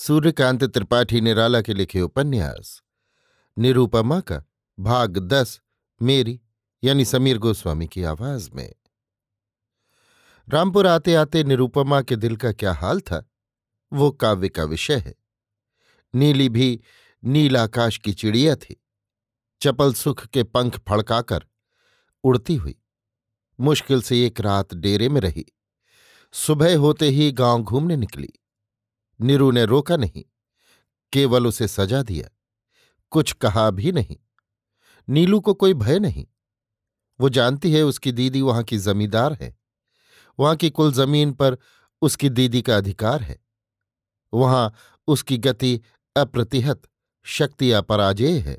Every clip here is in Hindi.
सूर्यकांत त्रिपाठी निराला के लिखे उपन्यास। निरूपमा का भाग दस, मेरी, यानी समीर गोस्वामी की आवाज़ में। रामपुर आते आते निरूपमा के दिल का क्या हाल था? वो काव्य का विषय है। नीली भी नील आकाश की चिड़िया थी। चपल सुख के पंख फड़काकर उड़ती हुई। मुश्किल से एक रात डेरे में रही। सुबह होते ही गाँव घूमने निकली। नीरू ने रोका नहीं, केवल उसे सजा दिया। कुछ कहा भी नहीं। नीलू को कोई भय नहीं। वो जानती है उसकी दीदी वहाँ की जमींदार है। वहाँ की कुल ज़मीन पर उसकी दीदी का अधिकार है। वहाँ उसकी गति अप्रतिहत, शक्ति अपराजेय है।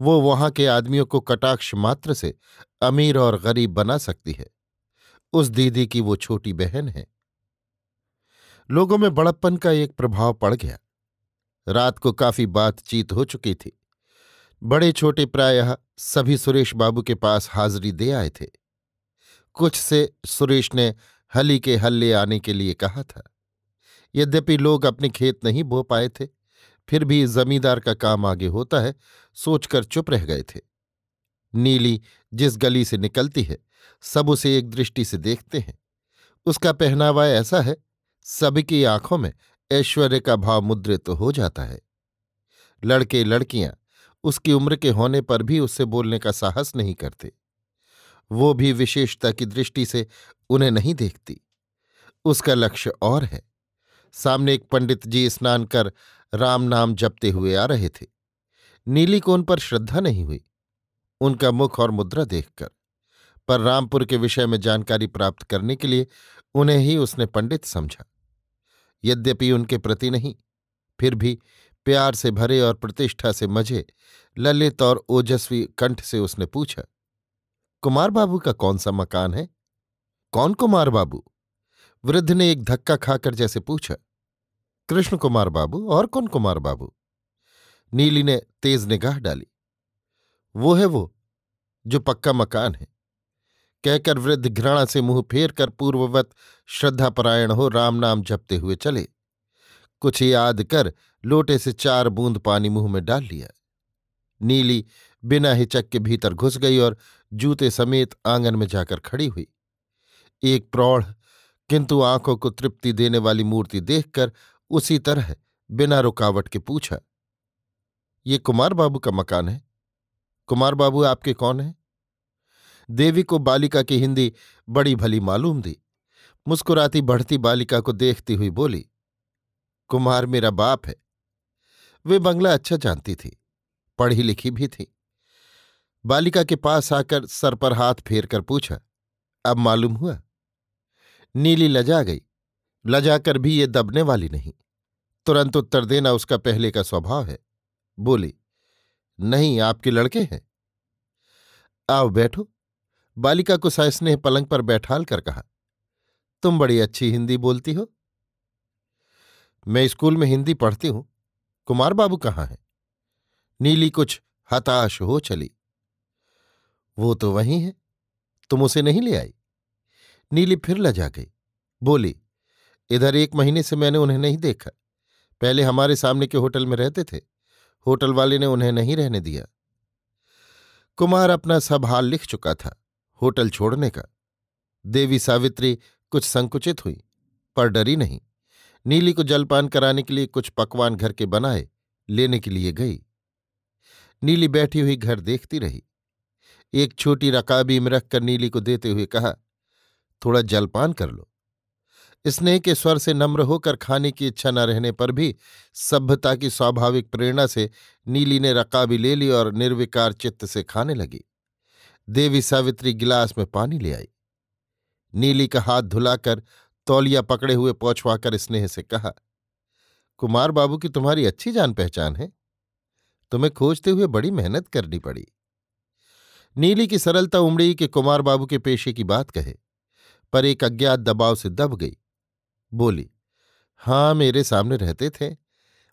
वो वहाँ के आदमियों को कटाक्ष मात्र से अमीर और गरीब बना सकती है। उस दीदी की वो छोटी बहन है। लोगों में बड़प्पन का एक प्रभाव पड़ गया। रात को काफ़ी बातचीत हो चुकी थी। बड़े छोटे प्रायः सभी सुरेश बाबू के पास हाजिरी दे आए थे। कुछ से सुरेश ने हली के हल्ले आने के लिए कहा था। यद्यपि लोग अपने खेत नहीं बो पाए थे, फिर भी जमींदार का काम आगे होता है, सोचकर चुप रह गए थे। नीली जिस गली से निकलती है, सब उसे एक दृष्टि से देखते हैं। उसका पहनावा ऐसा है सबकी आँखों में ऐश्वर्य का भाव मुद्रित तो हो जाता है। लड़के लड़कियाँ उसकी उम्र के होने पर भी उससे बोलने का साहस नहीं करते। वो भी विशेषता की दृष्टि से उन्हें नहीं देखती। उसका लक्ष्य और है। सामने एक पंडित जी स्नान कर राम नाम जपते हुए आ रहे थे। नीली को उन पर श्रद्धा नहीं हुई। उनका मुख और मुद्रा देखकर, पर रामपुर के विषय में जानकारी प्राप्त करने के लिए उन्हें ही उसने पंडित समझा। यद्यपि उनके प्रति नहीं, फिर भी प्यार से भरे और प्रतिष्ठा से मज़े ललित और ओजस्वी कंठ से उसने पूछा, कुमार बाबू का कौन सा मकान है? कौन कुमार बाबू? वृद्ध ने एक धक्का खाकर जैसे पूछा, कृष्ण कुमार बाबू और कौन कुमार बाबू? नीली ने तेज निगाह डाली, वो है वो जो पक्का मकान है। कहकर वृद्ध घृणा से मुँह फेर कर पूर्ववत श्रद्धापरायण हो राम नाम जपते हुए चले। कुछ याद कर लोटे से चार बूंद पानी मुँह में डाल लिया। नीली बिना हिचक के भीतर घुस गई और जूते समेत आँगन में जाकर खड़ी हुई। एक प्रौढ़, किंतु आँखों को तृप्ति देने वाली मूर्ति देखकर उसी तरह बिना रुकावट के पूछा, ये कुमार बाबू का मकान है? कुमार बाबू आपके कौन है? देवी को बालिका की हिंदी बड़ी भली मालूम दी। मुस्कुराती बढ़ती बालिका को देखती हुई बोली, कुमार मेरा बाप है। वे बंगला अच्छा जानती थी, पढ़ी लिखी भी थी। बालिका के पास आकर सर पर हाथ फेर कर पूछा, अब मालूम हुआ? नीली लजा गई। लजाकर भी ये दबने वाली नहीं। तुरंत उत्तर देना उसका पहले का स्वभाव है। बोली, नहीं, आपके लड़के हैं। आओ बैठो। बालिका को सस्नेह पलंग पर बैठाल कर कहा, तुम बड़ी अच्छी हिंदी बोलती हो। मैं स्कूल में हिंदी पढ़ती हूँ। कुमार बाबू कहाँ हैं? नीली कुछ हताश हो चली। वो तो वही है। तुम उसे नहीं ले आई? नीली फिर लजा गई। बोली, इधर एक महीने से मैंने उन्हें नहीं देखा। पहले हमारे सामने के होटल में रहते थे। होटल वाले ने उन्हें नहीं रहने दिया। कुमार अपना सब हाल लिख चुका था। होटल छोड़ने का। देवी सावित्री कुछ संकुचित हुई, पर डरी नहीं। नीली को जलपान कराने के लिए कुछ पकवान घर के बनाए, लेने के लिए गई। नीली बैठी हुई घर देखती रही। एक छोटी रकाबी में रखकर नीली को देते हुए कहा, थोड़ा जलपान कर लो। स्नेह के स्वर से नम्र होकर खाने की इच्छा न रहने पर भी सभ्यता की स्वाभाविक प्रेरणा से नीली ने रकाबी ले ली और निर्विकार चित्त से खाने लगी। देवी सावित्री गिलास में पानी ले आई। नीली का हाथ धुलाकर तौलिया पकड़े हुए पहुंचवाकर स्नेह से कहा, कुमार बाबू की तुम्हारी अच्छी जान पहचान है। तुम्हें खोजते हुए बड़ी मेहनत करनी पड़ी। नीली की सरलता उमड़ी कि कुमार बाबू के पेशे की बात कहे, पर एक अज्ञात दबाव से दब गई। बोली, हाँ, मेरे सामने रहते थे।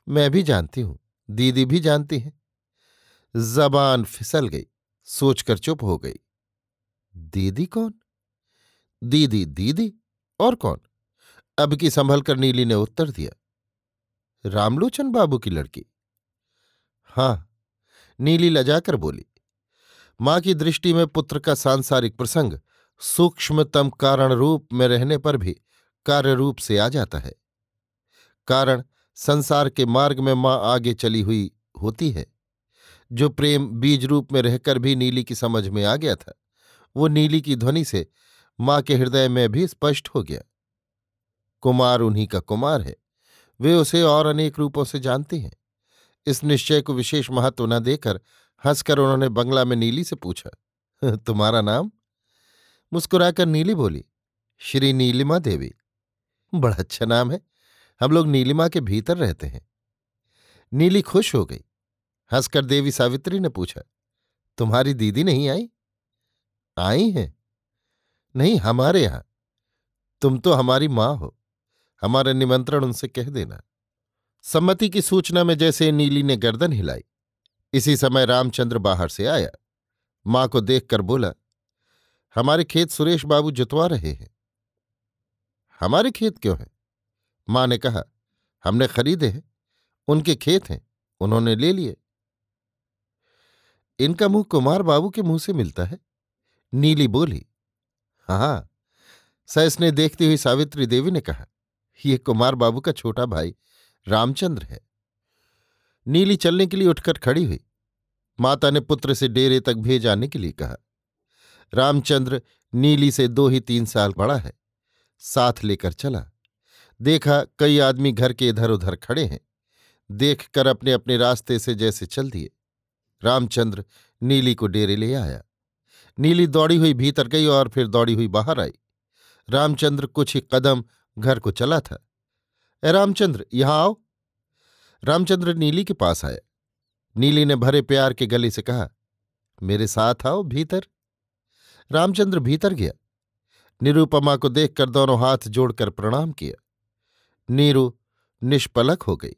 मैं भी जानती हूँ। दीदी भी जानती हैं। जबान फिसल गई। सोचकर चुप हो गई। दीदी कौन? दीदी दीदी, और कौन? अब की संभल कर नीली ने उत्तर दिया। रामलोचन बाबू की लड़की। हाँ। नीली लजाकर बोली। माँ की दृष्टि में पुत्र का सांसारिक प्रसंग सूक्ष्मतम कारण रूप में रहने पर भी कार्य रूप से आ जाता है। कारण संसार के मार्ग में माँ आगे चली हुई होती है। जो प्रेम बीज रूप में रहकर भी नीली की समझ में आ गया था, वो नीली की ध्वनि से माँ के हृदय में भी स्पष्ट हो गया। कुमार उन्हीं का कुमार है, वे उसे और अनेक रूपों से जानती हैं। इस निश्चय को विशेष महत्व न देकर हंसकर उन्होंने बंगला में नीली से पूछा, तुम्हारा नाम? मुस्कुराकर नीली बोली, श्री नीलिमा देवी। बड़ा अच्छा नाम है, हम लोग नीलिमा के भीतर रहते हैं। नीली खुश हो गई। हंसकर देवी सावित्री ने पूछा, तुम्हारी दीदी नहीं आई? आई हैं. नहीं, हमारे यहाँ। तुम तो हमारी माँ हो। हमारा निमंत्रण उनसे कह देना। सम्मति की सूचना में जैसे नीली ने गर्दन हिलाई, इसी समय रामचंद्र बाहर से आया। माँ को देखकर बोला, हमारे खेत सुरेश बाबू जुतवा रहे हैं। हमारे खेत क्यों हैं? माँ ने कहा, हमने खरीदे हैं। उनके खेत हैं। उन्होंने ले लिए। इनका मुँह कुमार बाबू के मुँह से मिलता है। नीली बोली हाँ सैस ने देखती हुई सावित्री देवी ने कहा यह कुमार बाबू का छोटा भाई रामचंद्र है। नीली चलने के लिए उठकर खड़ी हुई। माता ने पुत्र से डेरे तक भेज आने के लिए कहा, रामचंद्र नीली से दो ही तीन साल बड़ा है। साथ लेकर चला। देखा कई आदमी घर के इधर उधर खड़े हैं। देखकर अपने अपने रास्ते से जैसे चल दिए। रामचंद्र नीली को डेरे ले आया। नीली दौड़ी हुई भीतर गई और फिर दौड़ी हुई बाहर आई। रामचंद्र कुछ ही कदम घर को चला था। ए रामचंद्र, यहाँ आओ। रामचंद्र नीली के पास आया। नीली ने भरे प्यार के गले से कहा, मेरे साथ आओ भीतर। रामचंद्र भीतर गया। निरूपमा को देखकर दोनों हाथ जोड़कर प्रणाम किया। नीरू निष्पलक हो गई।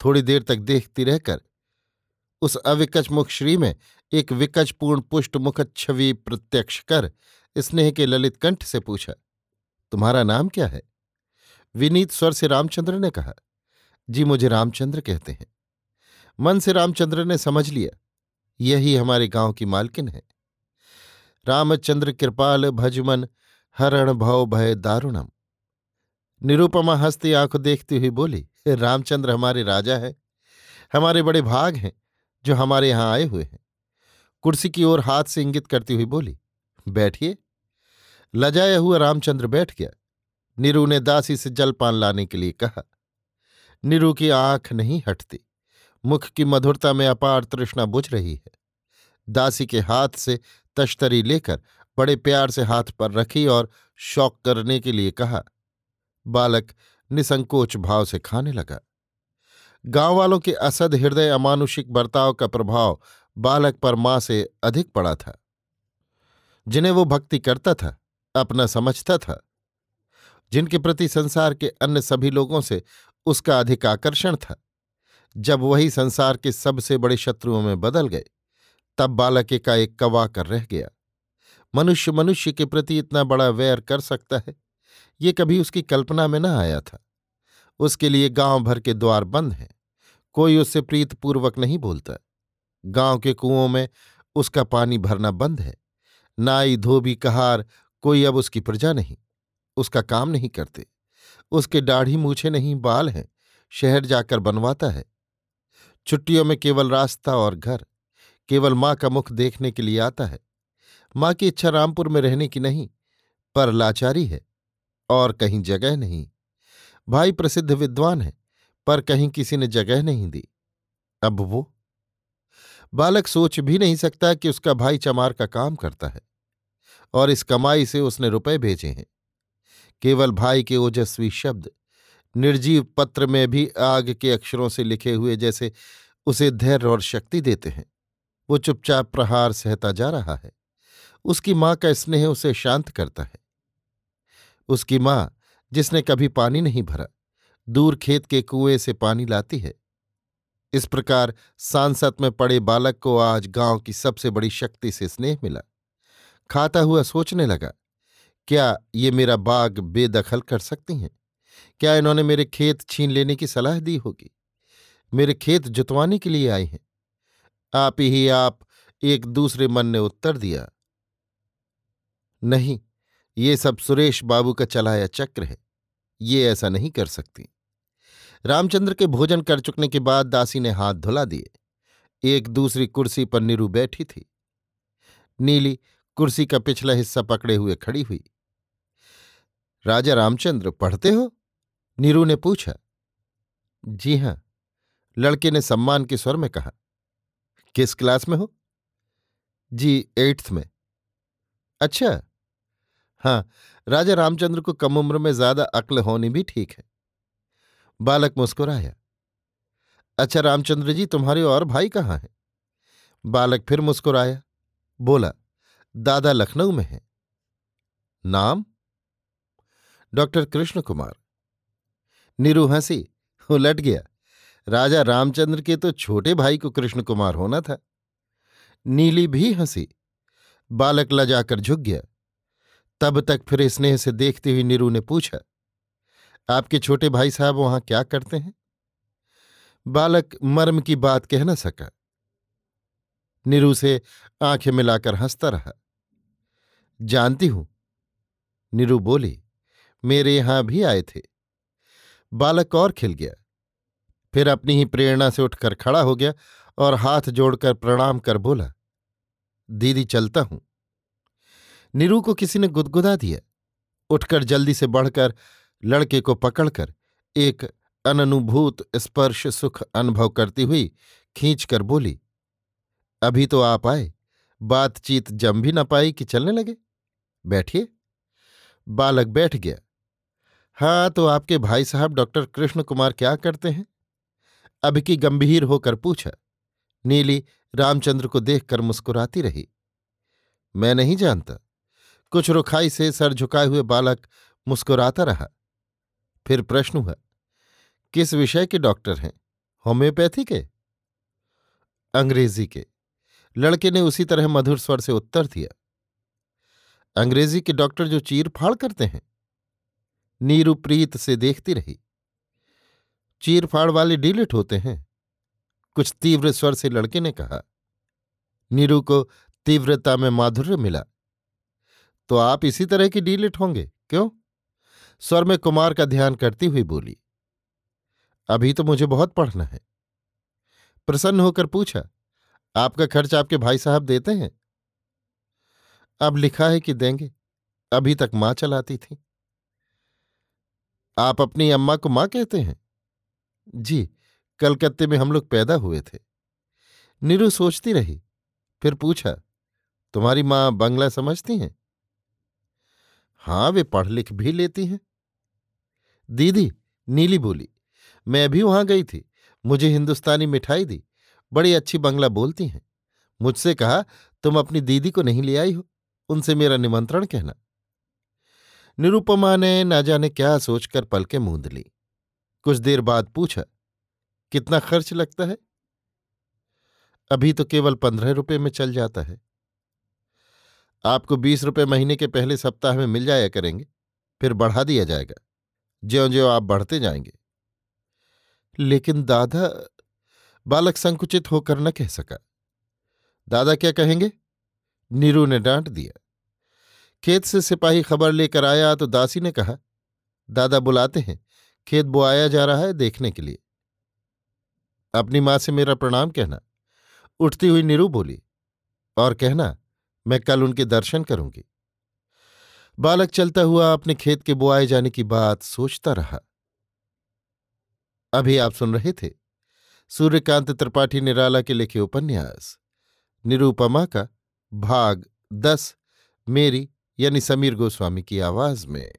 थोड़ी देर तक देखती रहकर उस अविकच मुख श्री में एक विकचपूर्ण पुष्ट मुख छवि प्रत्यक्ष कर स्नेह के ललित कंठ से पूछा, तुम्हारा नाम क्या है? विनीत स्वर से रामचंद्र ने कहा, जी मुझे रामचंद्र कहते हैं। मन से रामचंद्र ने समझ लिया, यही हमारे गाँव की मालकिन है। रामचंद्र कृपाल भजमन हरण भव भय दारुणम। निरूपमा हंसती आँख देखती हुई बोली, रामचंद्र हमारे राजा है, हमारे बड़े भाग हैं जो हमारे यहाँ आए हुए हैं। कुर्सी की ओर हाथ से इंगित करती हुई बोली, बैठिए। लजाया हुआ रामचंद्र बैठ गया। नीरू ने दासी से जलपान लाने के लिए कहा। नीरू की आँख नहीं हटती। मुख की मधुरता में अपार तृष्णा बुझ रही है। दासी के हाथ से तश्तरी लेकर बड़े प्यार से हाथ पर रखी और शौक करने के लिए कहा। बालक निसंकोच भाव से खाने लगा। गाँव वालों के असद हृदय अमानुषिक बर्ताव का प्रभाव बालक पर माँ से अधिक पड़ा था। जिन्हें वो भक्ति करता था, अपना समझता था, जिनके प्रति संसार के अन्य सभी लोगों से उसका अधिक आकर्षण था। जब वही संसार के सबसे बड़े शत्रुओं में बदल गए, तब बालक का एक कवा कर रह गया। मनुष्य मनुष्य के प्रति इतना बड़ा वैर कर सकता है? ये कभी उसकी कल्पना में न आया था। उसके लिए गाँव भर के द्वार बंद हैं। कोई उससे प्रीतपूर्वक नहीं बोलता। गाँव के कुओं में उसका पानी भरना बंद है। नाई धोबी कहार कोई अब उसकी प्रजा नहीं, उसका काम नहीं करते। उसके दाढ़ी मूछे नहीं, बाल हैं, शहर जाकर बनवाता है। छुट्टियों में केवल रास्ता और घर, केवल माँ का मुख देखने के लिए आता है। माँ की इच्छा रामपुर में रहने की नहीं, पर लाचारी है, और कहीं जगह नहीं। भाई प्रसिद्ध विद्वान है, पर कहीं किसी ने जगह नहीं दी। अब वो? बालक सोच भी नहीं सकता कि उसका भाई चमार का काम करता है, और इस कमाई से उसने रुपए भेजे हैं। केवल भाई के ओजस्वी शब्द, निर्जीव पत्र में भी आग के अक्षरों से लिखे हुए जैसे उसे धैर्य और शक्ति देते हैं। वो चुपचाप प्रहार सहता जा रहा है। उसकी माँ का स्नेह उसे शांत करता है। उसकी माँ जिसने कभी पानी नहीं भरा। दूर खेत के कुएँ से पानी लाती है। इस प्रकार सांसद में पड़े बालक को आज गाँव की सबसे बड़ी शक्ति से स्नेह मिला। खाता हुआ सोचने लगा, क्या ये मेरा बाग बेदखल कर सकती हैं? क्या इन्होंने मेरे खेत छीन लेने की सलाह दी होगी? मेरे खेत जुतवाने के लिए आई हैं। आप ही, आप एक दूसरे मन ने उत्तर दिया, नहीं ये सब सुरेश बाबू का चलाया चक्र है। ये ऐसा नहीं कर सकती। रामचंद्र के भोजन कर चुकने के बाद दासी ने हाथ धुला दिए। एक दूसरी कुर्सी पर नीरू बैठी थी। नीली कुर्सी का पिछला हिस्सा पकड़े हुए खड़ी हुई। राजा रामचंद्र, पढ़ते हो? नीरू ने पूछा। जी हाँ। लड़के ने सम्मान के स्वर में कहा। किस क्लास में हो? जी, एट्थ में। अच्छा। हाँ राजा रामचंद्र को कम उम्र में ज़्यादा अक्ल होनी भी ठीक है। बालक मुस्कुराया। अच्छा रामचंद्र जी, तुम्हारे और भाई कहाँ हैं? बालक फिर मुस्कुराया। बोला, दादा लखनऊ में है। नाम? डॉक्टर कृष्ण कुमार। नीरू हँसी, उलट गया। राजा रामचंद्र के तो छोटे भाई को कृष्ण कुमार होना था। नीली भी हँसी। बालक लजाकर झुक गया। तब तक फिर स्नेह से देखती हुई नीरू ने पूछा, आपके छोटे भाई साहब वहाँ क्या करते हैं? बालक मर्म की बात कह न सका। नीरू से आँखें मिलाकर हंसता रहा। जानती हूँ। नीरू बोली, मेरे यहाँ भी आए थे। बालक और खिल गया। फिर अपनी ही प्रेरणा से उठकर खड़ा हो गया और हाथ जोड़कर प्रणाम कर बोला, दीदी, चलता हूँ। नीरू को किसी ने गुदगुदा दिया। उठकर जल्दी से बढ़कर लड़के को पकड़कर एक अननुभूत स्पर्श सुख अनुभव करती हुई खींचकर बोली, अभी तो आप आए। बातचीत जम भी न पाई कि चलने लगे। बैठिए। बालक बैठ गया। हाँ तो आपके भाई साहब डॉक्टर कृष्ण कुमार क्या करते हैं? अब की गंभीर होकर पूछा। नीली रामचंद्र को देखकर मुस्कुराती रही। मैं नहीं जानता। कुछ रुखाई से सर झुकाए हुए बालक मुस्कुराता रहा। फिर प्रश्न हुआ, किस विषय के डॉक्टर हैं? होम्योपैथी के? अंग्रेज़ी के। लड़के ने उसी तरह मधुर स्वर से उत्तर दिया, अंग्रेज़ी के डॉक्टर जो चीर फाड़ करते हैं। नीरू प्रीत से देखती रही, चीर फाड़ वाले डीलिट होते हैं। कुछ तीव्र स्वर से लड़के ने कहा, नीरू को तीव्रता में माधुर्य मिला। तो आप इसी तरह की डीलिट होंगे, क्यों? स्वर में कुमार का ध्यान करती हुई बोली, अभी तो मुझे बहुत पढ़ना है। प्रसन्न होकर पूछा, आपका खर्च आपके भाई साहब देते हैं? अब लिखा है कि देंगे। अभी तक माँ चलाती थी। आप अपनी अम्मा को माँ कहते हैं? जी, कलकत्ते में हम लोग पैदा हुए थे। नीरू सोचती रही, फिर पूछा, तुम्हारी माँ बंगला समझती हैं? हाँ, वे पढ़ लिख भी लेती हैं। दीदी, नीली बोली, मैं भी वहाँ गई थी। मुझे हिंदुस्तानी मिठाई दी, बड़ी अच्छी बंगला बोलती हैं। मुझसे कहा, तुम अपनी दीदी को नहीं ले आई हो, उनसे मेरा निमंत्रण कहना। निरुपमा ने न जाने क्या सोचकर पलके मूंद ली। कुछ देर बाद पूछा, कितना खर्च लगता है? अभी तो केवल पंद्रह रुपए में चल जाता है। आपको बीस रुपए महीने के पहले सप्ताह में मिल जाया करेंगे, फिर बढ़ा दिया जाएगा। ज्यो ज्यो आप बढ़ते जाएँगे। लेकिन दादा, बालक संकुचित होकर न कह सका। दादा क्या कहेंगे? नीरू ने डांट दिया। खेत से सिपाही खबर लेकर आया तो दासी ने कहा, दादा बुलाते हैं। खेत बोआया जा रहा है देखने के लिए। अपनी माँ से मेरा प्रणाम कहना। उठती हुई नीरू बोली, और कहना मैं कल उनके दर्शन करूँगी। बालक चलता हुआ अपने खेत के बुआए जाने की बात सोचता रहा। अभी आप सुन रहे थे सूर्यकांत त्रिपाठी निराला के लिखे उपन्यास, निरूपमा का भाग दस, मेरी यानी समीर गोस्वामी की आवाज़ में।